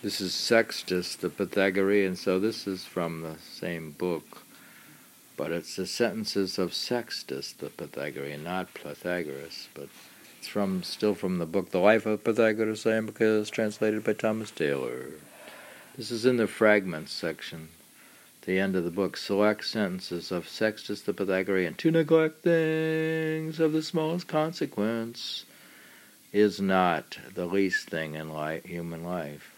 This is Sextus the Pythagorean, so this is from the same book, but it's the sentences of Sextus the Pythagorean, not Pythagoras, but it's from still from the book The Life of Pythagoras, Iamblichus, translated by Thomas Taylor. This is in the fragments section the end of the book, select sentences of Sextus the Pythagorean. To neglect things of the smallest consequence is not the least thing in life, human life.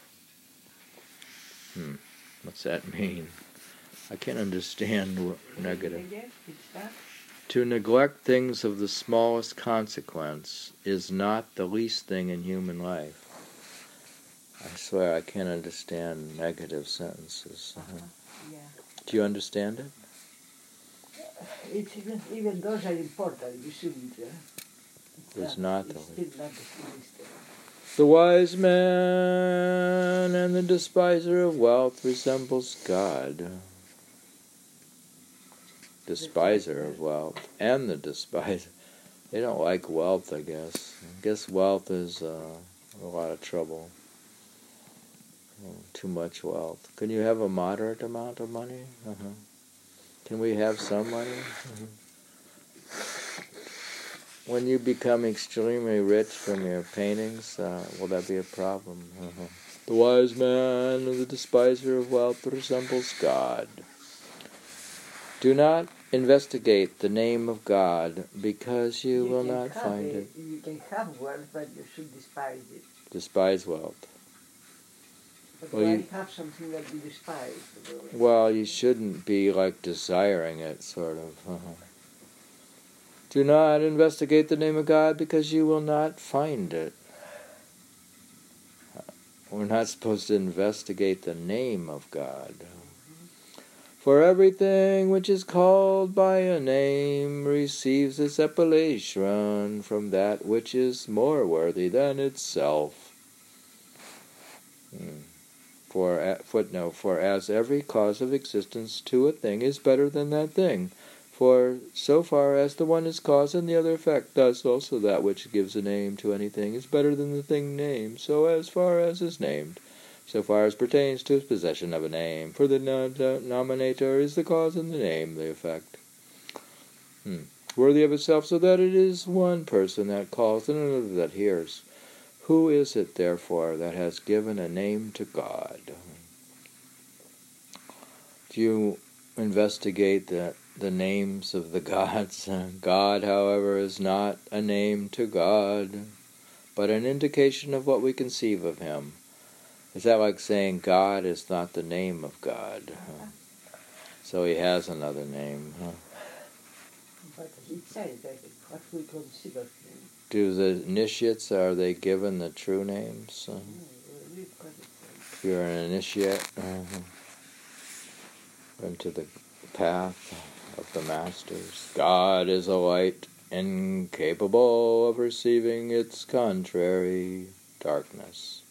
Hmm, what's that mean? I can't understand negative. To neglect things of the smallest consequence is not the least thing in human life. I swear I can't understand negative sentences. Uh-huh. Yeah. Do you understand it? It's even, even those are important. You shouldn't. Uh, it's, not, the not the wise man and the despiser of wealth resembles God. Despiser of wealth and the despiser. They don't like wealth, I guess. I guess wealth is uh, a lot of trouble too much wealth. Can you have a moderate amount of money? Uh-huh. Can we have some money? Uh-huh. When you become extremely rich from your paintings, uh, will that be a problem? Uh-huh. The wise man and the despiser of wealth resembles God. Do not investigate the name of God because you, you will not find it, it. You can have wealth, but you should despise it. Despise wealth. But well, you have something that you despise. Well, you shouldn't be like desiring it, sort of. Uh-huh. Do not investigate the name of God because you will not find it. We're not supposed to investigate the name of God. For everything which is called by a name receives its appellation from that which is more worthy than itself. Hmm. For footnote, for as every cause of existence to a thing is better than that thing, for so far as the one is cause and the other effect, thus also that which gives a name to anything is better than the thing named, so as far as is named, so far as pertains to its possession of a name. For the nominator is the cause and the name the effect. Hmm. Worthy of itself, so that it is one person that calls and another that hears. Who is it, therefore, that has given a name to God? Do you investigate the, the names of the gods? God, however, is not a name to God, but an indication of what we conceive of Him. Is that like saying God is not the name of God? So He has another name. Huh? But it says that what we consider Him do the initiates are they given the true names? If you're an initiate uh, into the path of the masters, God is a light incapable of receiving its contrary, darkness.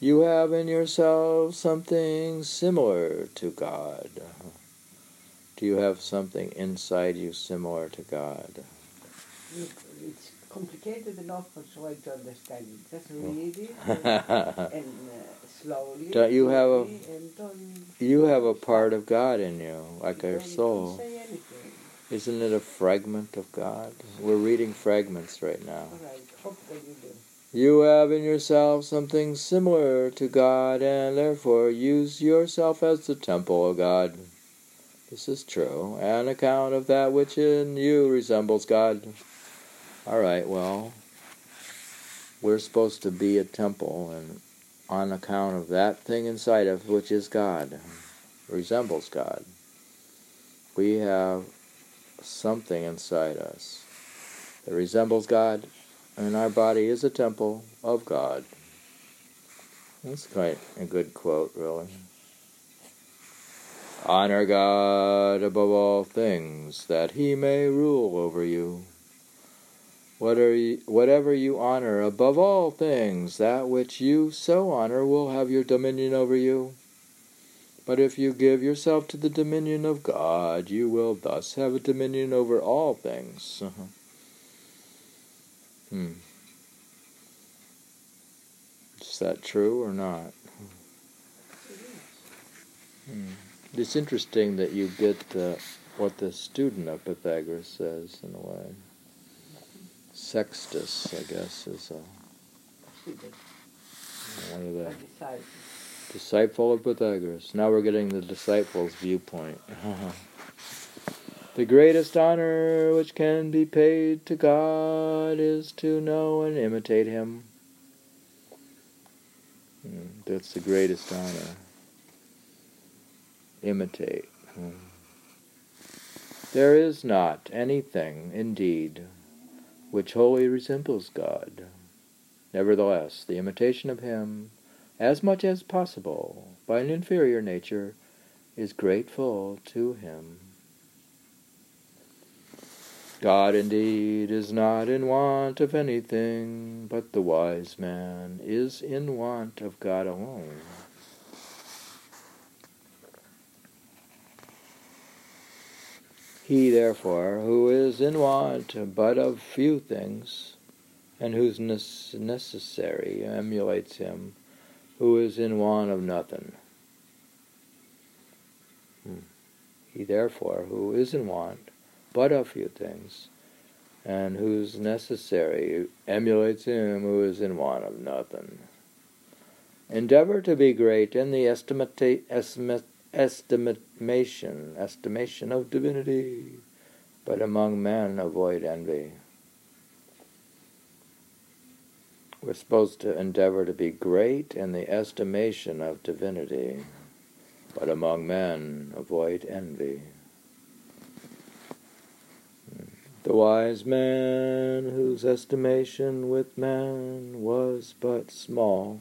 You have in yourself something similar to God. Do you have something inside you similar to God? Mm-hmm. Complicated enough for so to understand it. Just read it and, and uh, slowly. Don't you have a don't, you have a part of God in you, like our soul. Isn't it a fragment of God? We're reading fragments right now. Right. You. You have in yourself something similar to God, and therefore use yourself as the temple of God. This is true, an account of that which in you resembles God. All right, well, we're supposed to be a temple, and on account of that thing inside of which is God, resembles God, we have something inside us that resembles God, and our body is a temple of God. That's quite a good quote, really. Honor God above all things, that he may rule over you whatever you honor above all things, that which you so honor will have your dominion over you. But if you give yourself to the dominion of God, you will thus have a dominion over all things. hmm. Is that true or not? Hmm. It's interesting that you get uh, what the student of Pythagoras says in a way. Sextus, I guess, is a, one of the disciple of Pythagoras. Now we're getting the disciple's viewpoint. the greatest honor which can be paid to God is to know and imitate Him. Hmm, that's the greatest honor. Imitate. Hmm. There is not anything, indeed, which wholly resembles God. Nevertheless, the imitation of Him, as much as possible, by an inferior nature, is grateful to Him. God indeed is not in want of anything, but the wise man is in want of God alone. He, therefore, who is in want but of few things, and whose necessary emulates him who is in want of nothing. Hmm. He, therefore, who is in want but of few things, and whose necessary emulates him who is in want of nothing. Endeavor to be great in the estimate, estimate, estimation, estimation of divinity, but among men avoid envy. We're supposed to endeavor to be great in the estimation of divinity, but among men avoid envy. The wise man whose estimation with man was but small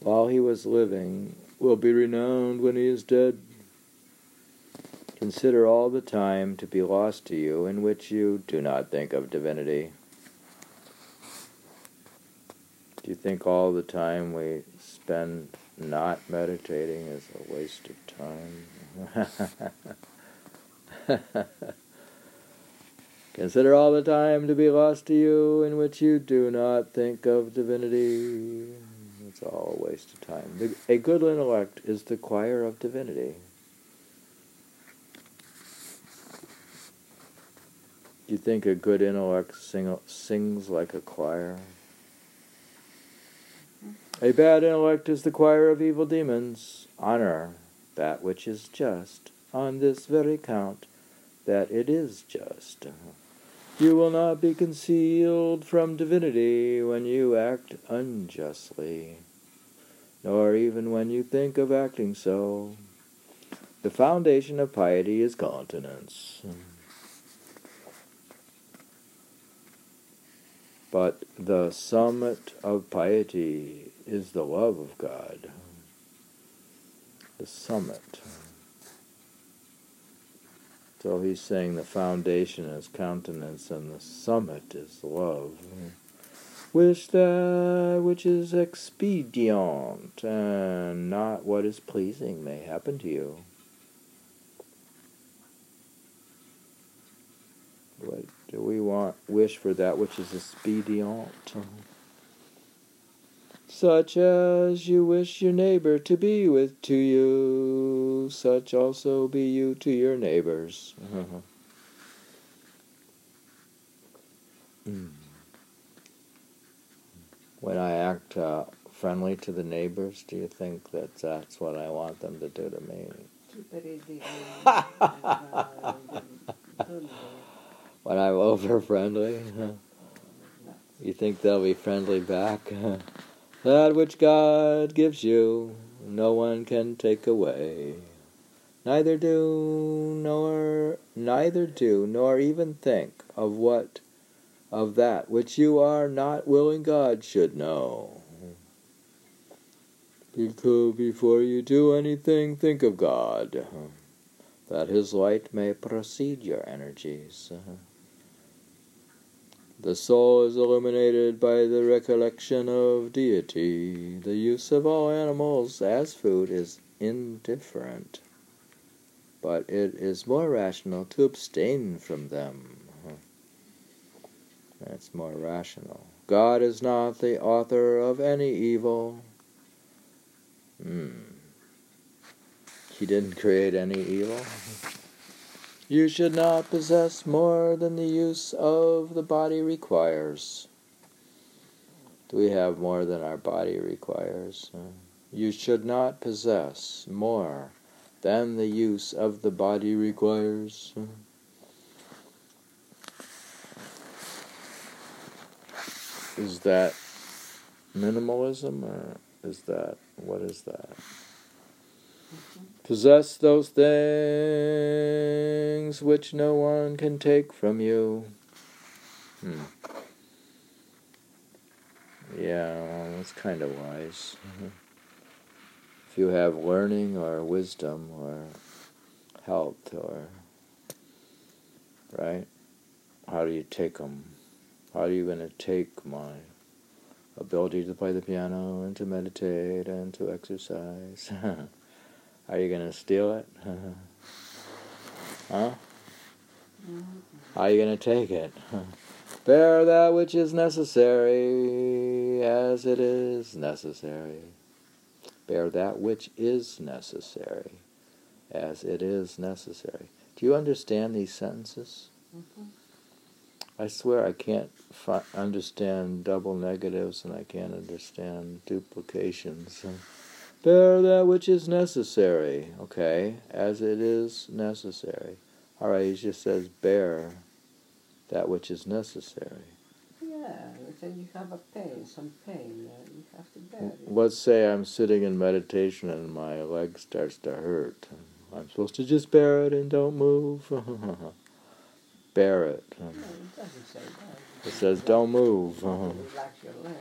while he was living will be renowned when he is dead. Consider all the time to be lost to you in which you do not think of divinity. Do you think all the time we spend not meditating is a waste of time? Consider all the time to be lost to you in which you do not think of divinity. It's all a waste of time. a good intellect is the choir of divinity. You think a good intellect sing, sings like a choir? A bad intellect is the choir of evil demons. Honor that which is just, on this very count, that it is just. You will not be concealed from divinity when you act unjustly, nor even when you think of acting so. The foundation of piety is continence. But the summit of piety is the love of God. The summit. So he's saying the foundation is countenance and the summit is love. Mm-hmm. Wish that which is expedient and not what is pleasing may happen to you. What do we want? Wish for that which is expedient mm-hmm. Such as you wish your neighbor to be with to you, such also be you to your neighbors. mm. When I act uh, friendly to the neighbors, do you think that that's what I want them to do to me? when I'm over friendly, you think they'll be friendly back? That which God gives you, no one can take away. Neither do nor neither do nor even think of what of that which you are not willing God should know. Because before you do anything, think of God, that His light may precede your energies. The soul is illuminated by the recollection of deity. The use of all animals as food is indifferent, but it is more rational to abstain from them. That's more rational. God is not the author of any evil. Hmm. He didn't create any evil. You should not possess more than the use of the body requires. Do we have more than our body requires? You should not possess more than the use of the body requires. Is that minimalism or is that, what is that? Mm-hmm. Possess those things which no one can take from you. Hmm. Yeah, that's kind of wise. Mm-hmm. If you have learning or wisdom or health or, right? How do you take them? How are you going to take my ability to play the piano and to meditate and to exercise? are you going to steal it? huh? Are you going to take it? Bear that which is necessary as it is necessary. Bear that which is necessary as it is necessary. Do you understand these sentences? Mm-hmm. I swear I can't fi- understand double negatives and I can't understand duplications. Bear that which is necessary, okay, as it is necessary. All right, he just says bear that which is necessary. Yeah, then you have a pain, some pain, uh, you have to bear it. Let's say I'm sitting in meditation and my leg starts to hurt. I'm supposed to just bear it and don't move. bear it. No, it doesn't say that. It says don't move. Relax your leg.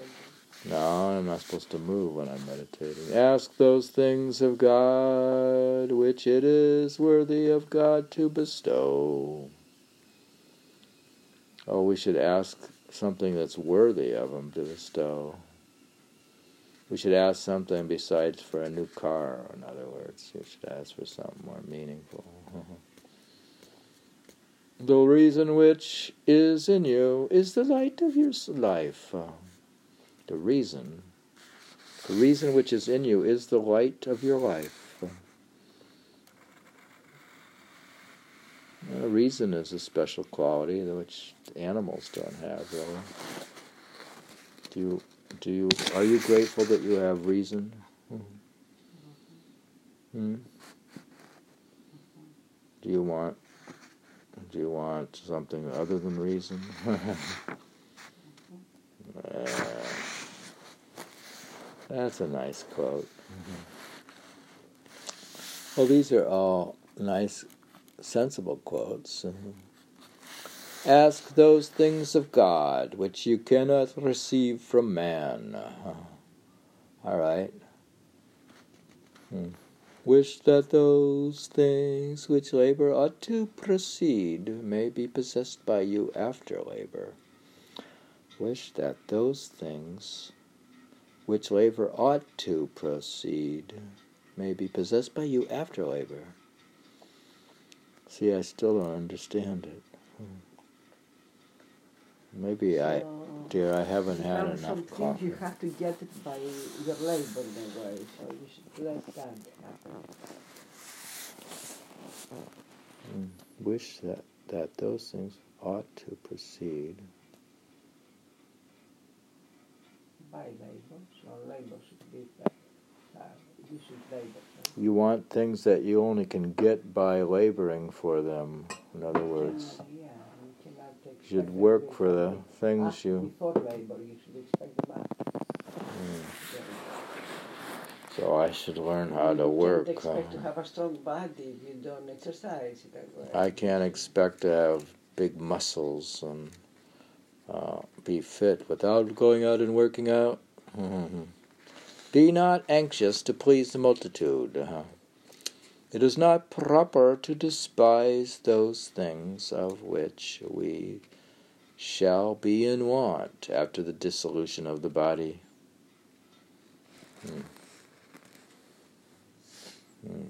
No, I'm not supposed to move when I'm meditating. Ask those things of God which it is worthy of God to bestow. Oh, we should ask something that's worthy of Him to bestow. We should ask something besides for a new car, in other words. We should ask for something more meaningful. The reason which is in you is the light of your life. The reason, the reason which is in you is the light of your life. Uh, reason is a special quality which animals don't have, really. Do you, do you, are you grateful that you have reason? Hmm? Do you want do you want something other than reason? uh, that's a nice quote. Well, these are all nice, sensible quotes. Ask those things of God which you cannot receive from man. All right. Hmm. Wish that those things which labor ought to proceed may be possessed by you after labor. Wish that those things which labor ought to proceed may be possessed by you after labor. See, I still don't understand it. Maybe so, I, dear, I haven't had enough coffee. You have to get it by your labor in a way, so you should let that happen. Mm, wish that, that those things ought to proceed by labor, so labor should be you should labor. You want things that you only can get by laboring for them. In other words. Yeah you should work for the things you. Labor, you should expect the mm. So I should learn how to work. Can't expect to have a strong body if you don't exercise. I can't expect to have big muscles and uh, be fit without going out and working out. Be not anxious to please the multitude. It is not proper to despise those things of which we shall be in want after the dissolution of the body. Hmm. Hmm.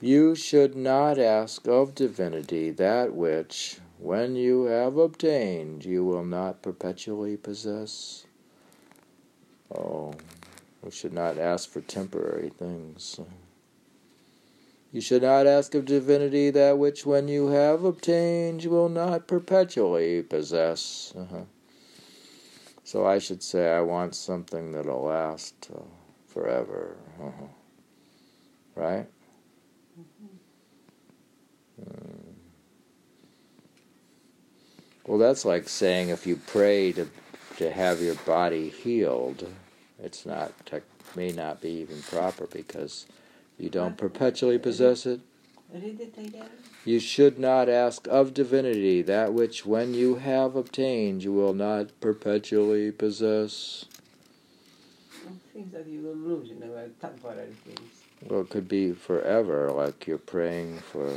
You should not ask of divinity that which when you have obtained, you will not perpetually possess. Oh, we should not ask for temporary things. You should not ask of divinity that which, when you have obtained, you will not perpetually possess. Uh-huh. So I should say, I want something that'll last uh, forever. Uh-huh. Right? Mm. Well, that's like saying if you pray to to have your body healed, it's not may not be even proper because you don't perpetually possess it. You should not ask of divinity that which, when you have obtained, you will not perpetually possess. Things that you things. Well, it could be forever, like you're praying for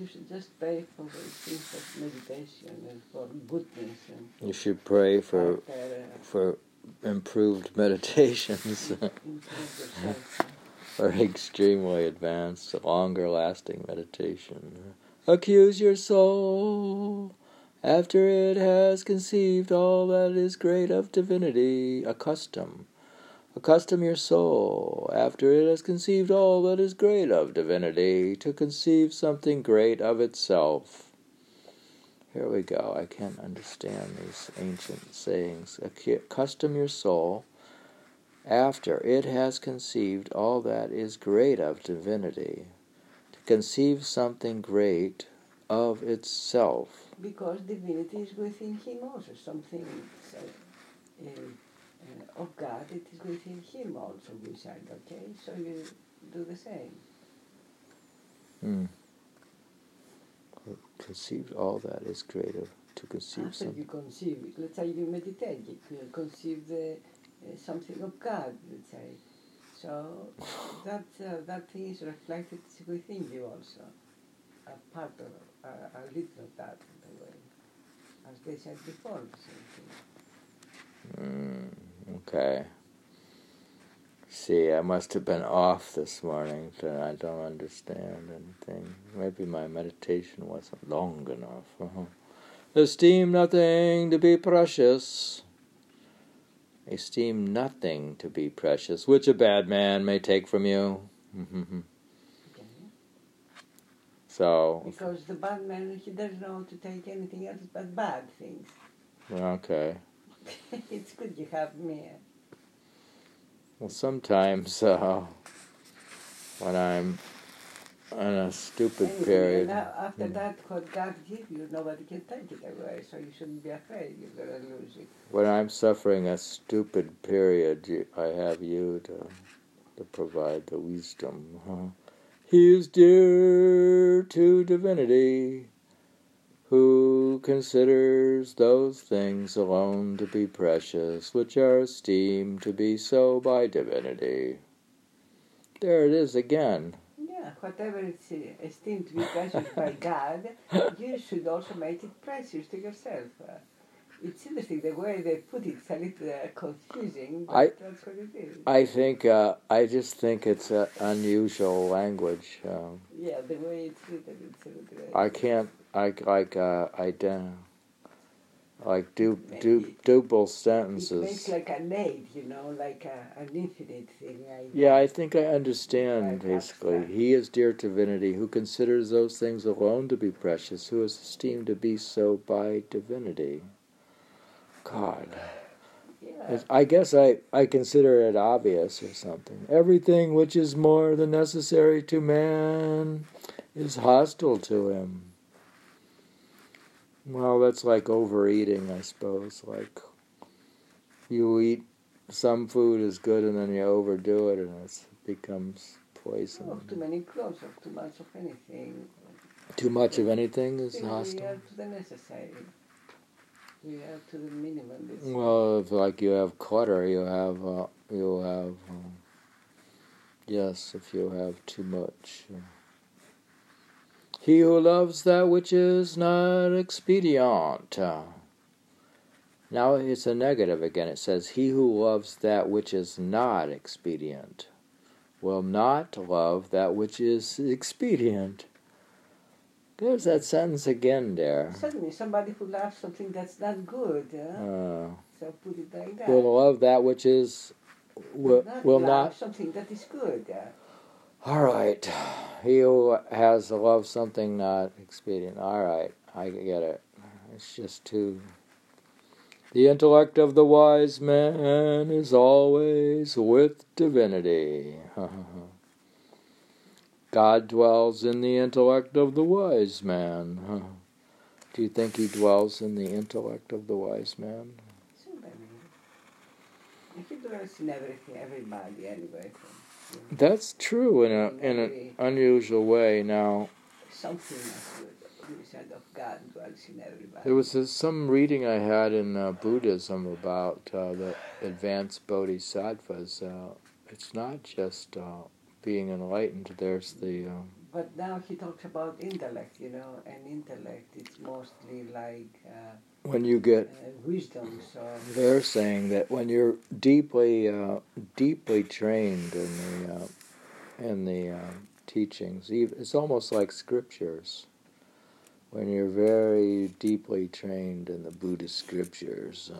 you should just pray for the things of meditation and for goodness. And you should pray for uh, for improved meditations. or extremely advanced, longer lasting meditation. Accuse your soul after it has conceived all that is great of divinity. Accustom Accustom your soul, after it has conceived all that is great of divinity, to conceive something great of itself. Here we go. I can't understand these ancient sayings. Accustom your soul, after it has conceived all that is great of divinity, to conceive something great of itself. Because divinity is within him also, something. Uh, uh, of God, it is within him also beside, okay? So you do the same. Conceive all that is greater to conceive After something. you conceive let's say you meditate, you conceive the, uh, something of God, let's say. So that uh, that thing is reflected within you also, a part of, uh, a little of that, in a way, as they said before, the same thing. Mm. Okay. See, I must have been off this morning, so I don't understand anything. Maybe my meditation wasn't long enough. Uh-huh. Esteem nothing to be precious. Esteem nothing to be precious, which a bad man may take from you. okay. So. Because the bad man, he doesn't know to take anything else but bad things. Okay. it's good you have me. Well, sometimes uh, when I'm in a stupid anyway, period. Now, after mm. that, what God gives you, nobody can take it away, so you shouldn't be afraid you're going to lose it. When I'm suffering a stupid period, I have you to, to provide the wisdom. Huh? He is dear to divinity who considers those things alone to be precious which are esteemed to be so by divinity. There it is again. Yeah, whatever is esteemed to be precious by God, you should also make it precious to yourself. Uh, it's interesting the way they put it. It's a little uh, confusing, but I, that's what it is. I think uh, I just think it's an unusual language. Um, yeah, the way it's written, it's a little. I can't like like uh, ident- like du- du- double sentences. It makes like a name, you know, like a, an infinite thing. I yeah, I think I understand. basically, he is dear divinity, who considers those things alone to be precious, who is esteemed to be so by divinity. God. Yeah. I guess I, I consider it obvious or something. Everything which is more than necessary to man is hostile to him. Well, that's like overeating, I suppose. Like you eat some food is good and then you overdo it and it becomes poison. Oh, too many clothes or too much of anything. Too much of anything is hostile. To the necessary. Have to the minimum. Well, if like you have clutter, you have uh, you have um, yes. If you have too much. He who loves that which is not expedient. Now it's a negative again. It says, He who loves that which is not expedient. will not love that which is expedient. There's that sentence again there. Certainly, somebody who loves something that's not good. Huh? Uh, so put it like that. will love that which is will, not will love not. something that is good. Uh, All right, he who has to love something not expedient. All right, I get it. It's just too. The intellect of the wise man is always with divinity. God dwells in the intellect of the wise man. Do you think he dwells in the intellect of the wise man? He dwells in everything, everybody anyway. So, you know, That's true in a in an unusual way. Now, something is good. You said of God dwells in everybody. There was this, some reading I had in uh, Buddhism about uh, the advanced bodhisattvas. Uh, it's not just uh, being enlightened. There's the uh, But now he talks about intellect, you know, and intellect it's mostly like uh, when you get. uh, wisdom. So They're saying that when you're deeply, uh, deeply trained in the uh, in the uh, teachings, it's almost like scriptures. When you're very deeply trained in the Buddhist scriptures, uh,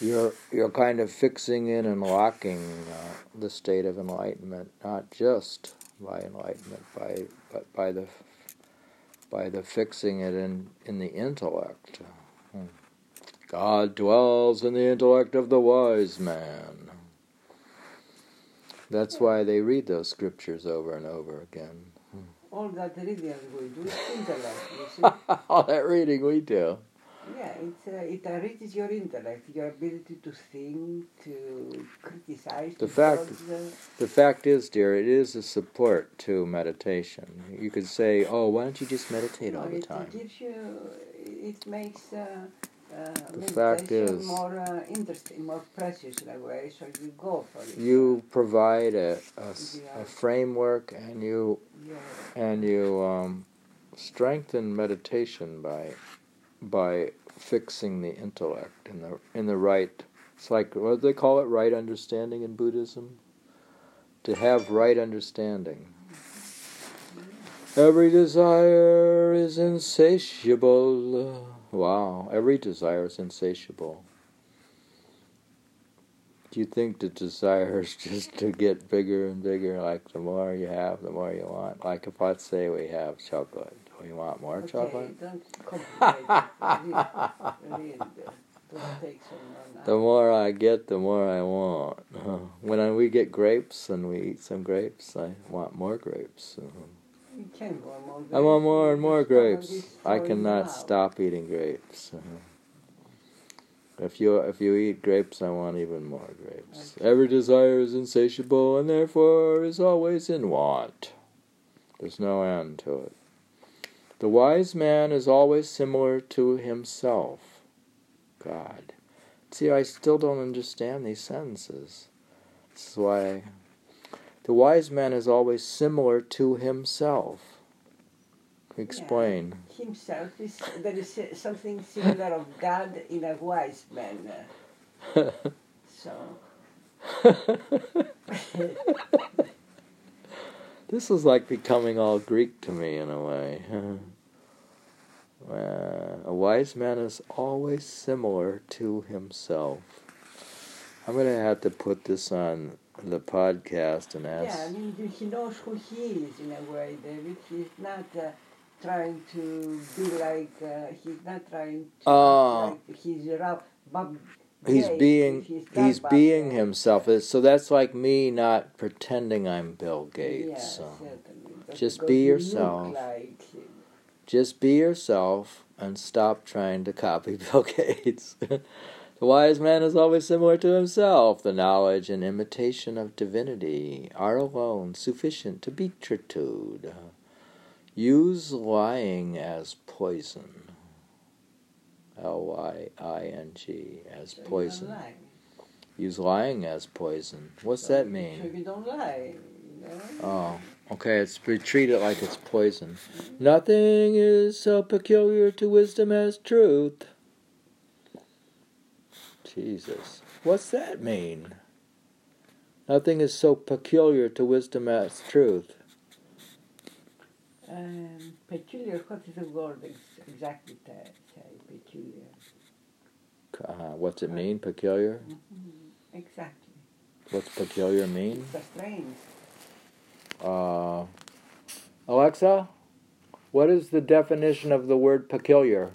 you're you're kind of fixing in and locking uh, the state of enlightenment, not just by enlightenment, by but by the by the fixing it in in the intellect. Hmm. God dwells in the intellect of the wise man. That's why they read those scriptures over and over again. all that reading we do is intellect. You see? All that reading we do. Yeah, it's, uh, it enriches your intellect, your ability to think, to criticize. The fact- uh, The fact is, dear, it is a support to meditation. You could say, "Oh, why don't you just meditate no, all the it, time?" It gives you, it makes uh, uh, The fact meditation is- more uh, interesting, more precious in a way. So you go for it. You provide a, a Yeah. a framework, and you yeah. and you um, strengthen meditation by by fixing the intellect in the in the right. It's like what do they call it? Right understanding in Buddhism. To have right understanding. Every desire is insatiable. Wow, every desire is insatiable. Do you think the desire is just to get bigger and bigger? Like the more you have, the more you want. Like if let's say we have chocolate, we want more okay, chocolate? don't complicate it. Really, really, don't take so long. The more I get, the more I want. Uh, When I, we get grapes and we eat some grapes, I want more grapes. Uh, You can go more. I want more and more grapes. I cannot stop eating grapes. Uh, If you if you eat grapes, I want even more grapes. Okay. Every desire is insatiable and therefore is always in want. There's no end to it. The wise man is always similar to himself. God. See, I still don't understand these sentences. This is why the wise man is always similar to himself. Explain. Himself is there is something similar of God in a wise man. So this is like becoming all Greek to me in a way. Uh, a wise man is always similar to himself. I'm going to have to put this on the podcast and ask. yeah. I mean he knows who he is in a way. David, he's not uh, trying to be like uh, he's not trying to act like he's Rob, Bob. He's Gates, being not he's Bob being himself. Uh, so that's like me not pretending I'm Bill Gates. Yeah, so. Just be yourself. Like. Just be yourself and stop trying to copy Bill Gates. the wise man is always similar to himself. The knowledge and imitation of divinity are alone sufficient to beatitude. Use lying as poison. L Y I N G as So poison. Use lying as poison. What's So- that So mean? you don't lie. Know? Oh, okay. It's we treat it like it's poison. Nothing is so peculiar to wisdom as truth. Jesus, what's that mean? Nothing is so peculiar to wisdom as truth. Um, peculiar, what is the word ex- exactly to say? Peculiar. Uh, what's it mean, peculiar? Mm-hmm. Exactly. What's peculiar mean? It's a strange. Uh, Alexa, what is the definition of the word peculiar?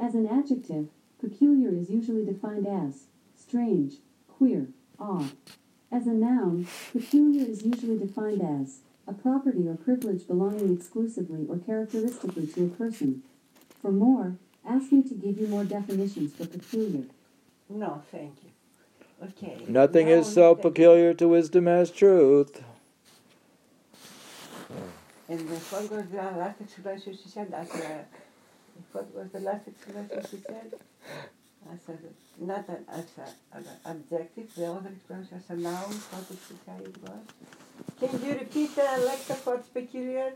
As an adjective, peculiar is usually defined as strange, queer, odd. As a noun, peculiar is usually defined as a property or privilege belonging exclusively or characteristically to a person. For more, ask me to give you more definitions for peculiar. No, thank you. Okay. Nothing now is so peculiar to wisdom as truth. And what was the last explanation she said? As a, what was the last explanation she said? As a, not an, as a, an adjective, the other explanation as a noun, what did she say it was? Can you repeat, uh, Alexa, what's peculiar?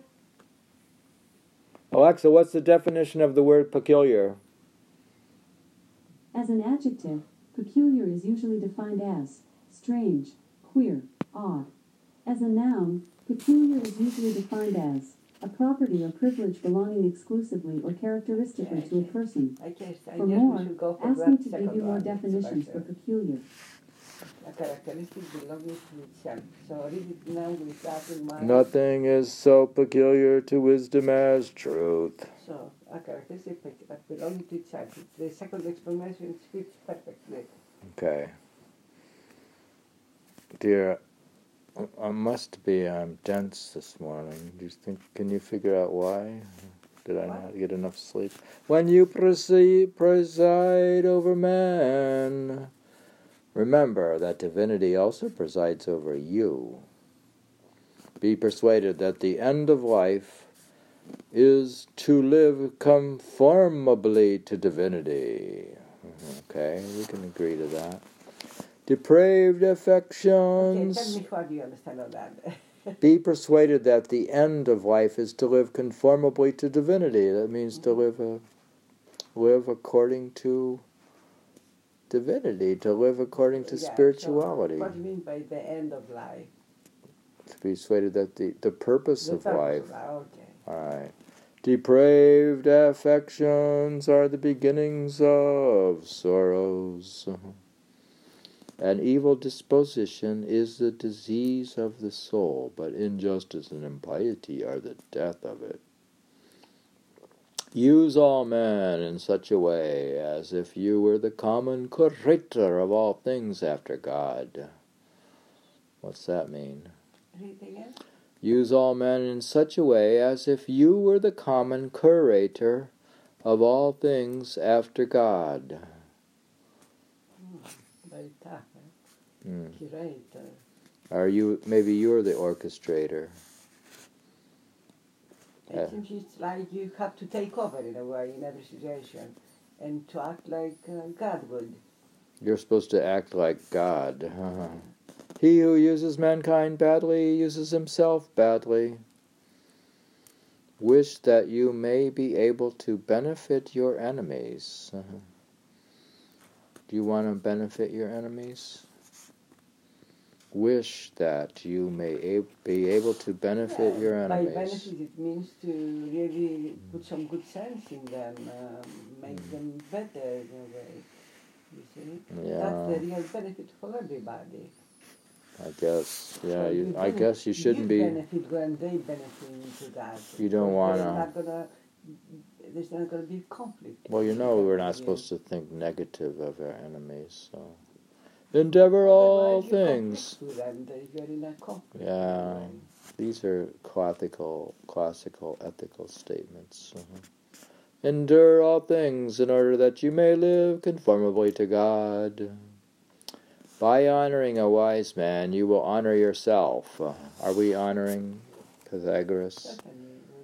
Alexa, what's the definition of the word peculiar? As an adjective, peculiar is usually defined as strange, queer, odd. As a noun, peculiar is usually defined as a property or privilege belonging exclusively or characteristically to a person. I guess, I For more, we should go for ask me to give you more definitions It's for peculiar. A characteristic belonging to itself. So read it now with that in mind. Nothing is so peculiar to wisdom as truth. So, a characteristic belonging to itself. The second explanation fits perfectly. Okay. Dear, I must be I'm dense this morning. Do you think? Can you figure out why? Did I not get enough sleep? When you proceed, preside over man, remember that divinity also presides over you. Be persuaded that the end of life is to live conformably to divinity. Mm-hmm. Okay, we can agree to that. Depraved Okay, affections. tell me what you understand that. Be persuaded that the end of life is to live conformably to divinity. That means to mm-hmm. live a, live according to divinity, to live according to Yeah, so spirituality. what do you mean by the end of life? To be persuaded that the, the purpose The of life. of life, Okay. Alright. Depraved affections are the beginnings of sorrows. An evil disposition is the disease of the soul, but injustice and impiety are the death of it. Use all men in such a way as if you were the common creator of all things after God. What's that mean? Use all men in such a way as if you were the common curator of all things after God. Hmm. Curator. Are you maybe you're the orchestrator? It Yeah. seems it's like you have to take over in a way in every situation and to act like uh, God would. You're supposed to act like God. he who uses mankind badly uses himself badly. Wish that you may be able to benefit your enemies. Do you want to benefit your enemies? Wish that you may a- be able to benefit Yeah, your enemies. By benefit, it means to really put some good sense in them, um, make Mm. them better in a way. You see, Yeah. that's the real benefit for everybody. I guess. Yeah, So you, you I guess you shouldn't be. benefit when they benefit into that. You don't wanna- There's not going to be conflict. Well, you know we're not supposed to think negative of our enemies, so endeavor all things. conflict with them, they- You're in a conflict. Yeah. These are classical, classical ethical statements. uh-huh. Endure all things in order that you may live conformably to God. By honoring a wise man, you will honor yourself. Uh, are we honoring Pythagoras Certainly,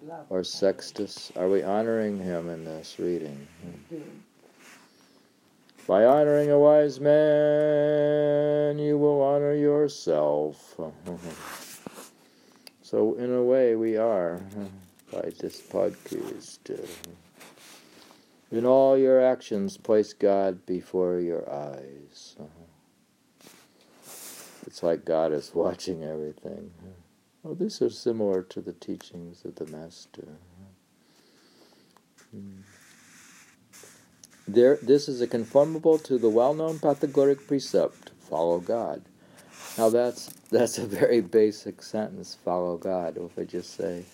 we love or. Sextus? Are we honoring him in this reading? Do. By honoring a wise man, you will honor yourself. so, in a way, we are by this podcast. In all your actions, place God before your eyes. It's like God is watching everything. Well, these are similar to the teachings of the Master. Hmm. There, this is a conformable to the well-known Pythagorean precept: follow God. Now that's that's a very basic sentence. Follow God. If I just say,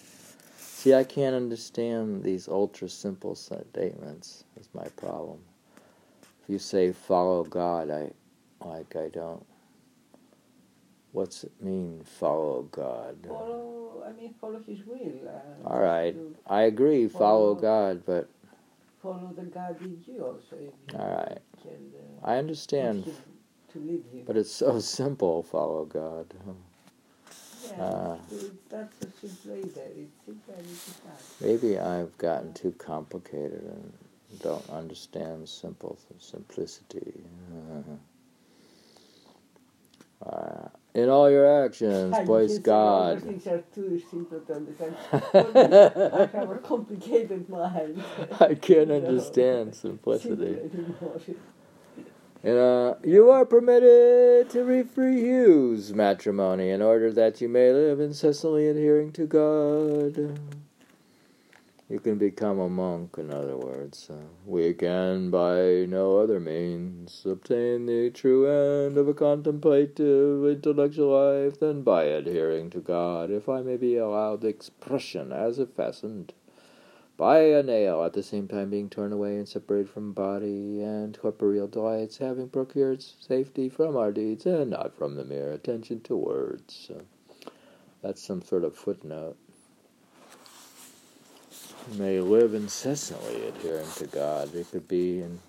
see, I can't understand these ultra simple statements. Is my problem. If you say follow God, I like I don't. What's it mean? Follow God. Follow, I mean, follow His will. Uh, All right, I agree. Follow Follow. God, but Follow the God in you also. If you All right. Can, uh, I understand. to lead you. But it's so simple. Follow God. yeah, uh, that's a simple. It's simple and it's hard. Maybe I've gotten too complicated and don't understand simple simplicity. Uh, in all your actions, I place can say all God. things are too simple to understand. I have a complicated mind. I can't understand simplicity. And, uh, you are permitted to refuse matrimony in order that you may live incessantly adhering to God. You can become a monk, in other words. Uh, we can, by no other means, obtain the true end of a contemplative intellectual life than by adhering to God, if I may be allowed the expression as if fastened by a nail, at the same time being torn away and separated from body and corporeal delights, having procured safety from our deeds and not from the mere attention to words. So that's some sort of footnote. May live incessantly adhering to God. It could be in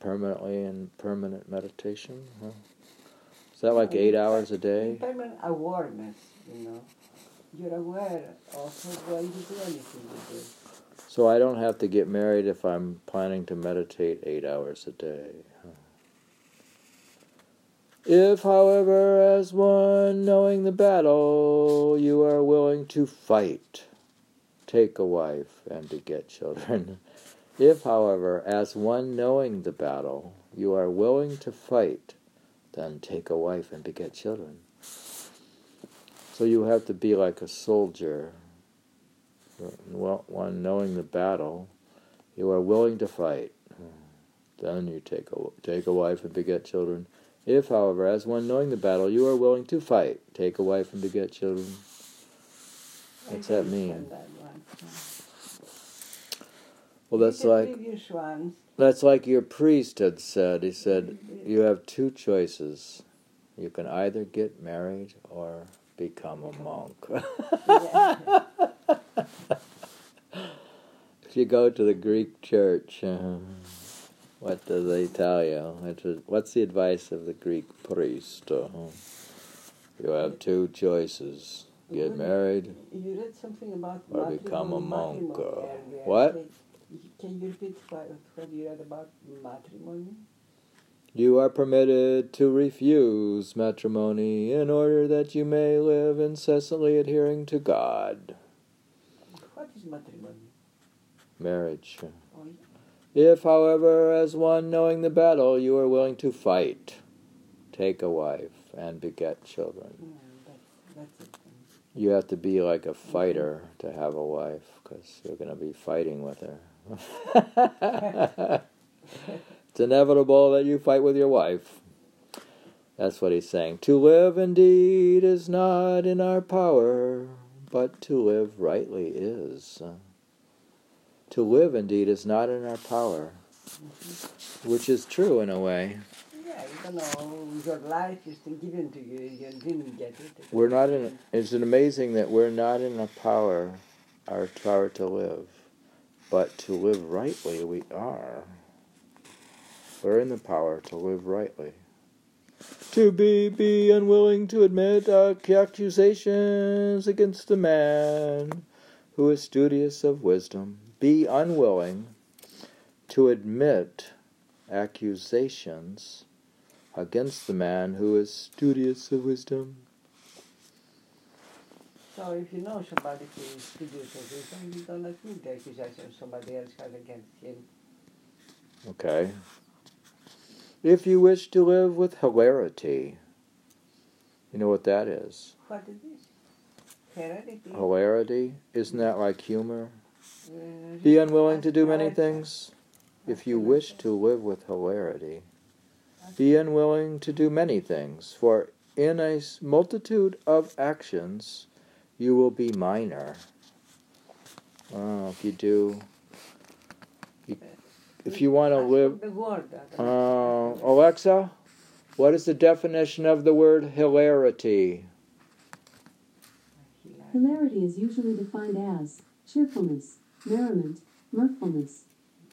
permanently in permanent meditation. Huh? Is that like eight hours a day? Permanent awareness, you know. You're aware of why you do anything you do. So I don't have to get married if I'm planning to meditate eight hours a day. If, however, as one knowing the battle, you are willing to fight, take a wife, and beget children. If, however, as one knowing the battle, you are willing to fight, then take a wife and beget children. So you have to be like a soldier well, one knowing the battle, you are willing to fight. Then you take a take a wife and beget children. If, however, as one knowing the battle, you are willing to fight, take a wife and beget children. What's that mean? that. Well, that's like that's like your priest had said. He said you have two choices. You can either get married or become a monk. If you go to the Greek church, uh, what do they tell you? What's the advice of the Greek priest? Uh, you have two choices: get married. You read something about Or become a monk, uh, what? Can, you repeat what, what you read about matrimony? You are permitted to refuse matrimony in order that you may live incessantly adhering to God. What is matrimony? Marriage. Oh, yeah. If, however, as one knowing the battle, you are willing to fight, take a wife, and beget children. Yeah, that's, that's it. You have to be like a fighter to have a wife because you're going to be fighting with her. it's inevitable that you fight with your wife. That's what he's saying. To live indeed is not in our power, but to live rightly is. To live indeed is not in our power, which is true in a way. Your life is given to you, you didn't get it. We're not in. It's amazing that we're not in a power, our power to live, but to live rightly we are. We're in the power to live rightly. To be be unwilling to admit accusations against a man who is studious of wisdom. Be unwilling to admit accusations against the man who is studious of wisdom. So if you know somebody who is studious of wisdom, you don't admit the accusation somebody else has against him. Okay. If you wish to live with hilarity, You know what that is? What is this? Heredity? Hilarity? Isn't that like humor? Uh, Be unwilling to do many things. If you wish to live with hilarity, be unwilling to do many things, for in a multitude of actions you will be minor. Oh, if you do, if you want to live, uh, Alexa, what is the definition of the word hilarity? Hilarity is usually defined as cheerfulness, merriment, mirthfulness.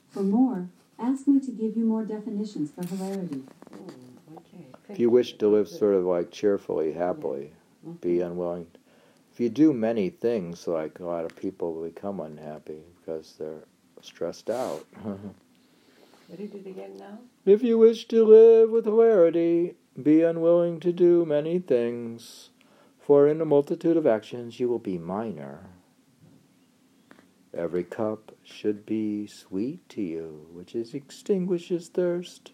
For more, ask me to give you more definitions for hilarity. Mm, okay. If you wish to live sort of like cheerfully, happily, Mhm. be unwilling. If you do many things, like a lot of people become unhappy because they're stressed out. Read it again now. if you wish to live with hilarity, be unwilling to do many things, for in a multitude of actions you will be minor. Every cup should be sweet to you, which is extinguishes thirst.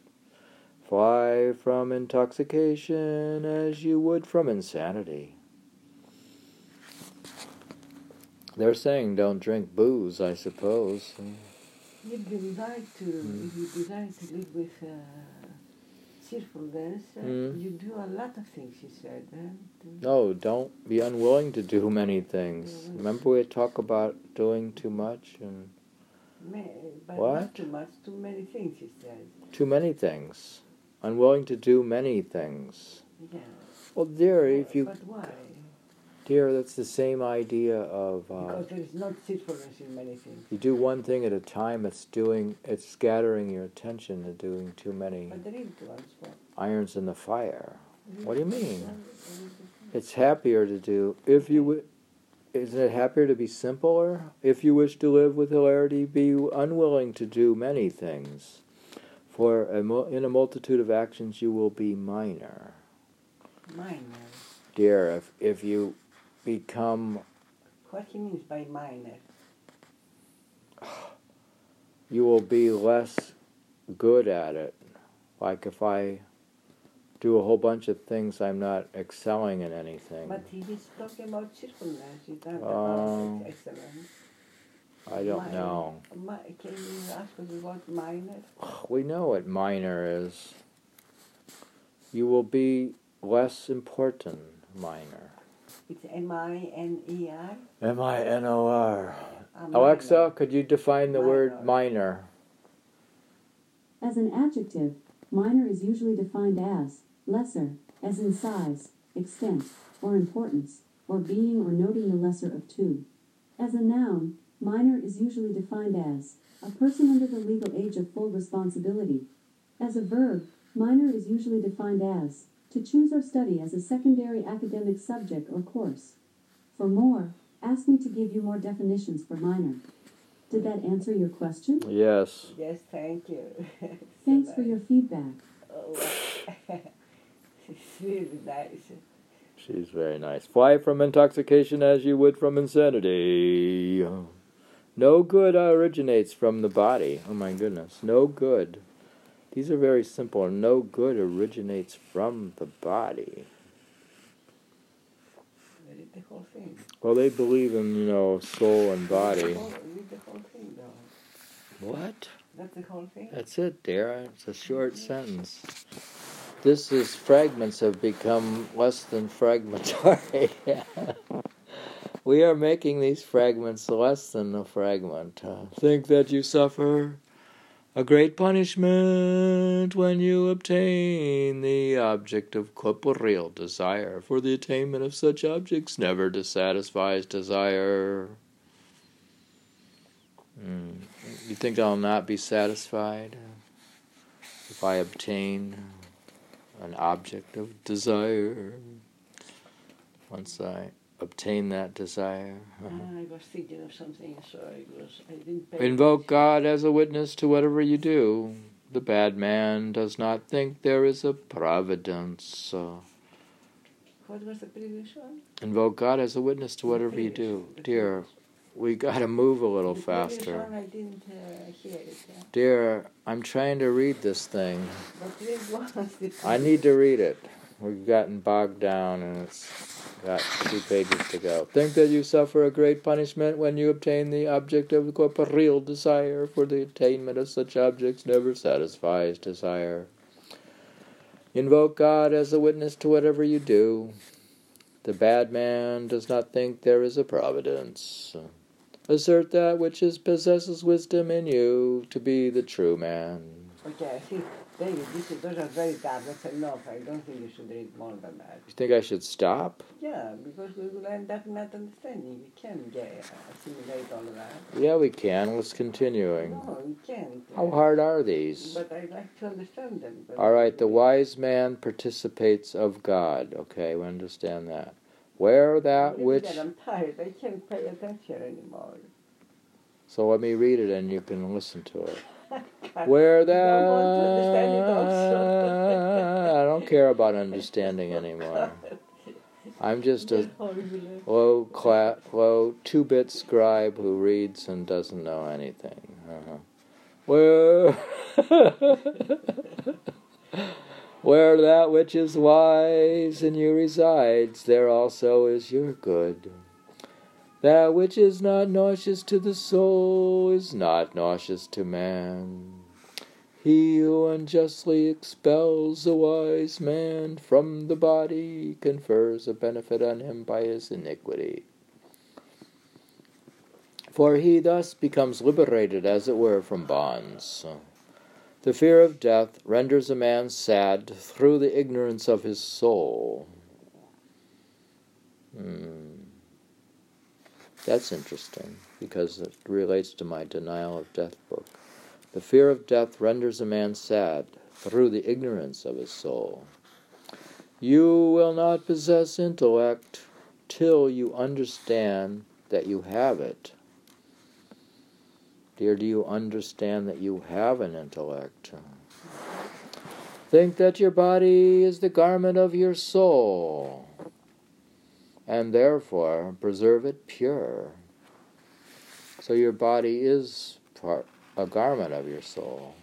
Fly from intoxication as you would from insanity. They're saying don't drink booze, I suppose. If you desire to, Mm. if you desire to live with uh, cheerfulness, Mm. you do a lot of things. He said. Uh, to- No, don't be unwilling to do many things. Remember we talk about doing too much and ma- but What? not too much, too many things. He said. too many things. Unwilling to do many things. Yeah. Well, dear, if you, But why? Dear, that's the same idea of uh, Because there is not cheerfulness in many things. you do one thing at a time. It's doing, it's scattering your attention to doing too many But there is one spot. irons in the fire. What do you mean? It's happier to do if you. wi- Isn't it happier to be simpler? If you wish to live with hilarity, be unwilling to do many things. For a in a multitude of actions you will be minor. Minor. Dear, if, if you become, What he means by minor? you will be less good at it. Like if I do a whole bunch of things, I'm not excelling in anything. But he is talking about cheerfulness. Not Um, about excellence. I don't Minor. know. Can you ask us about minor? We know what minor is. You will be less important, minor. It's M I N E R. M I N O R. Alexa, could you define the word Minor. minor? As an adjective, minor is usually defined as lesser, as in size, extent, or importance, or being or noting the lesser of two. As a noun, minor is usually defined as a person under the legal age of full responsibility. As a verb, minor is usually defined as to choose or study as a secondary academic subject or course. For more, ask me to give you more definitions for minor. Did that answer your question? Yes. Yes, thank you. Thanks for your feedback. Oh, it's really nice. She's very nice. Fly from intoxication as you would from insanity. No good originates from the body. Oh my goodness. No good. These are very simple. No good originates from the body. Read the whole thing. Well, they believe in, you know, soul and Read the body. whole, read the whole thing, though. What? That's the whole thing. That's it, Dara. It's a short sentence. This is fragments have become less than fragmentary. we are making these fragments less than a fragment. Uh, think that you suffer a great punishment when you obtain the object of corporeal desire, for the attainment of such objects never dissatisfies desire. Mm. You think I'll not be satisfied if I obtain an object of desire? Once I obtain that desire, Ah, I was thinking of something, so I was. I didn't invoke attention. God as a witness to whatever you do. The bad man does not think there is a providence. What was the previous one? invoke God as a witness to whatever you do. Dear, we gotta move a little the faster. one I didn't uh, hear it. Yeah. Dear, I'm trying to read this thing. But read the I need to read it. We've gotten bogged down and it's got two pages to go. Think that you suffer a great punishment when you obtain the object of corporeal desire, for the attainment of such objects never satisfies desire. Invoke God as a witness to whatever you do. The bad man does not think there is a providence. Assert that which is, possesses wisdom in you to be the true man. Okay, I think David, this is, those are very tough. That's enough. I don't think you should read more than that. You think I should stop? Yeah, because we will end up not understanding. We can get, assimilate all of that. Yeah, we can. Let's continuing. No, we can't. How hard are these? But I like to understand them. All right, the wise man participates of God. Okay, we understand that. Where that which. that I'm tired. I can't pay attention anymore. So let me read it and you can listen to it. Where that. want to understand it also. I don't care about understanding anymore. I'm just a low cla- low two bit scribe who reads and doesn't know anything. Uh-huh. Where where that which is wise in you resides, there also is your good. That which is not nauseous to the soul is not nauseous to man. He who unjustly expels a wise man from the body confers a benefit on him by his iniquity. For he thus becomes liberated, as it were, from bonds. The fear of death renders a man sad through the ignorance of his soul. Hmm. That's interesting because it relates to my denial of death book. The fear of death renders a man sad through the ignorance of his soul. You will not possess intellect till you understand that you have it. Dear, do you understand that you have an intellect? Think that your body is the garment of your soul, and therefore preserve it pure. So your body is part a garment of your soul.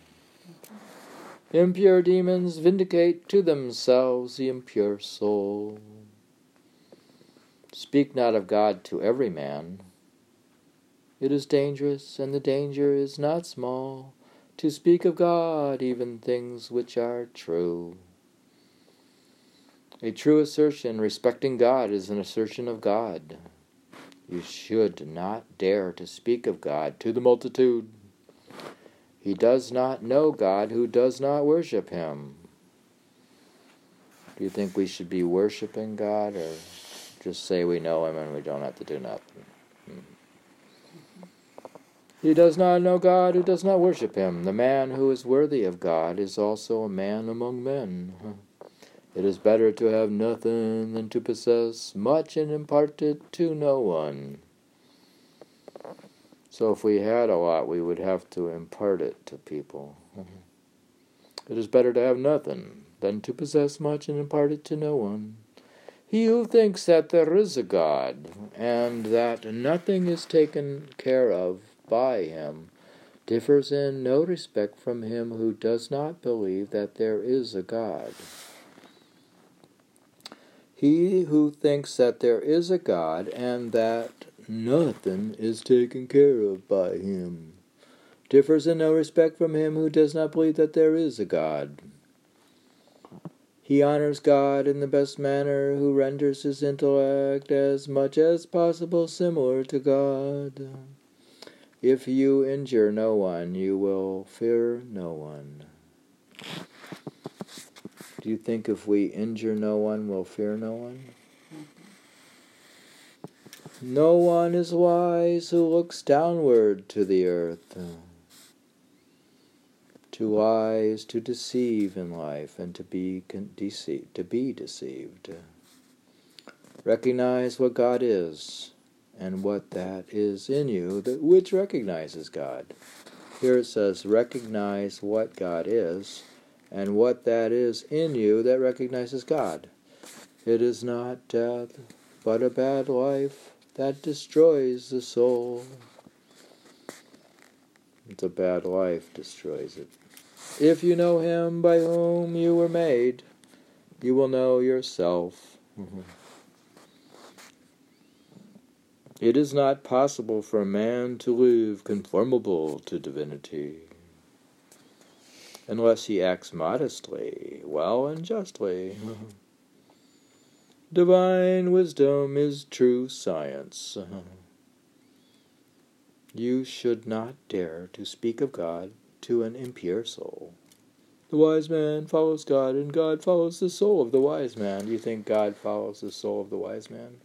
Impure demons vindicate to themselves the impure soul. Speak not of God to every man. It is dangerous, and the danger is not small, to speak of God, even things which are true. A true assertion respecting God is an assertion of God. You should not dare to speak of God to the multitude. He does not know God who does not worship him. Do you think we should be worshiping God or just say we know him and we don't have to do nothing? Hmm. He does not know God who does not worship him. The man who is worthy of God is also a man among men. It is better to have nothing than to possess much and impart it to no one. So if we had a lot, we would have to impart it to people. Mm-hmm. It is better to have nothing than to possess much and impart it to no one. He who thinks that there is a God and that nothing is taken care of by him differs in no respect from him who does not believe that there is a God. He who thinks that there is a God and that nothing is taken care of by him differs in no respect from him who does not believe that there is a God. He honors God in the best manner who renders his intellect as much as possible similar to God. If you injure no one, you will fear no one. Do you think if we injure no one, we'll fear no one? Mm-hmm. No one is wise who looks downward to the earth. Too wise to deceive in life and to be con- deceived, to be deceived. Recognize what God is and what that is in you that which recognizes God. Here it says recognize what God is and what that is in you that recognizes God. It is not death, but a bad life that destroys the soul. It's a bad life destroys it. If you know him by whom you were made, you will know yourself. It is not possible for a man to live conformable to divinity unless he acts modestly, well, and justly. Divine wisdom is true science. You should not dare to speak of God to an impure soul. The wise man follows God, and God follows the soul of the wise man. Do you think God follows the soul of the wise man?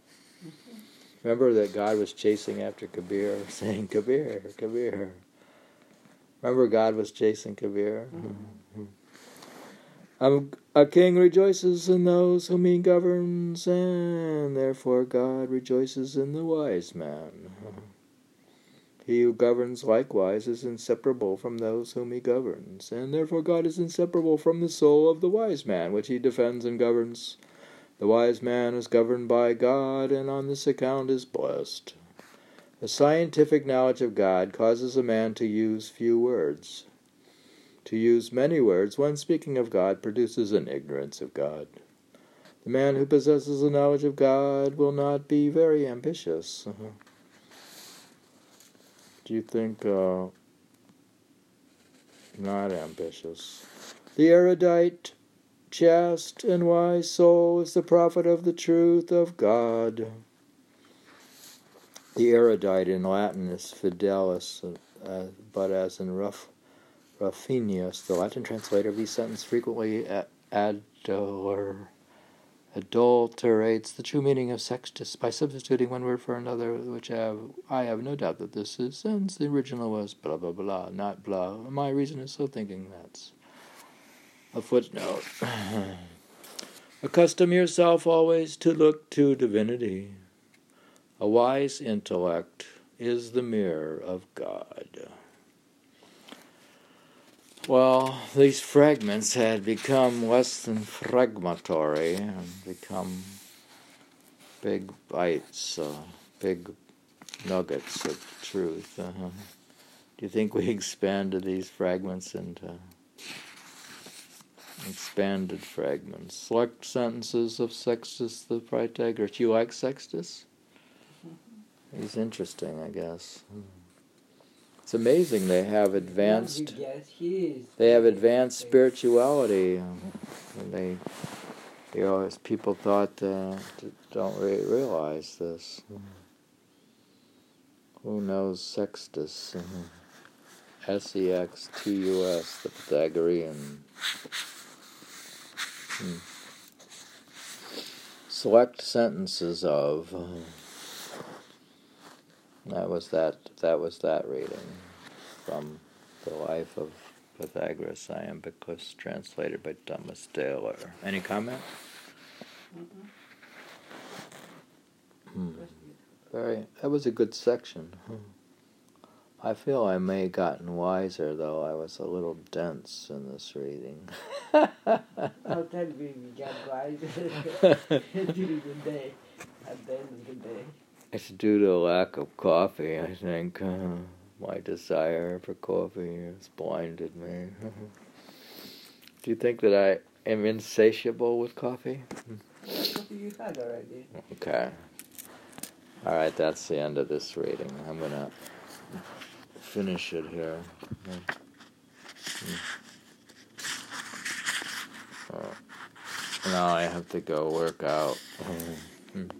Remember that God was chasing after Kabir, saying, Kabir, Kabir. Remember God was chasing Kabir? Mm-hmm. Um, a king rejoices in those whom he governs, and therefore God rejoices in the wise man. He who governs likewise is inseparable from those whom he governs, and therefore God is inseparable from the soul of the wise man, which he defends and governs. The wise man is governed by God, and on this account is blessed. The scientific knowledge of God causes a man to use few words. To use many words when speaking of God produces an ignorance of God. The man who possesses a knowledge of God will not be very ambitious. Do you think uh, not ambitious? The erudite, chaste, and wise soul is the prophet of the truth of God. The erudite in Latin is fidelis, uh, but as in rough Ruffinus, the Latin translator of these sentences, frequently adulter adulterates the true meaning of sextus by substituting one word for another, which I have, I have no doubt that this is, since the original was blah blah blah, not blah. My reason is so thinking that's a footnote. Accustom yourself always to look to divinity. A wise intellect is the mirror of God. Well, these fragments had become less than fragmentary and become big bites, uh, big nuggets of truth. Uh-huh. Do you think we expanded these fragments into expanded fragments? Select sentences of Sextus the Pythagoras. You like Sextus? He's interesting, I guess. It's amazing they have advanced. They have advanced spirituality, and they, you know, as people thought, uh, don't really realize this. Who knows Sextus? S E X T U S, the Pythagorean. Hmm. Select sentences of. That was that. That was that reading from the life of Pythagoras Iamblichus, translated by Thomas Taylor. Any comment? Hmm. Very. That was a good section. Hmm. I feel I may have gotten wiser, though I was a little dense in this reading. I'll tell you, we got wiser during the day, at the end of the day. It's due to a lack of coffee, I think. Uh, my desire for coffee has blinded me. Do you think that I am insatiable with coffee? Coffee you had already. Okay. All right, that's the end of this reading. I'm going to finish it here. Oh. Now I have to go work out.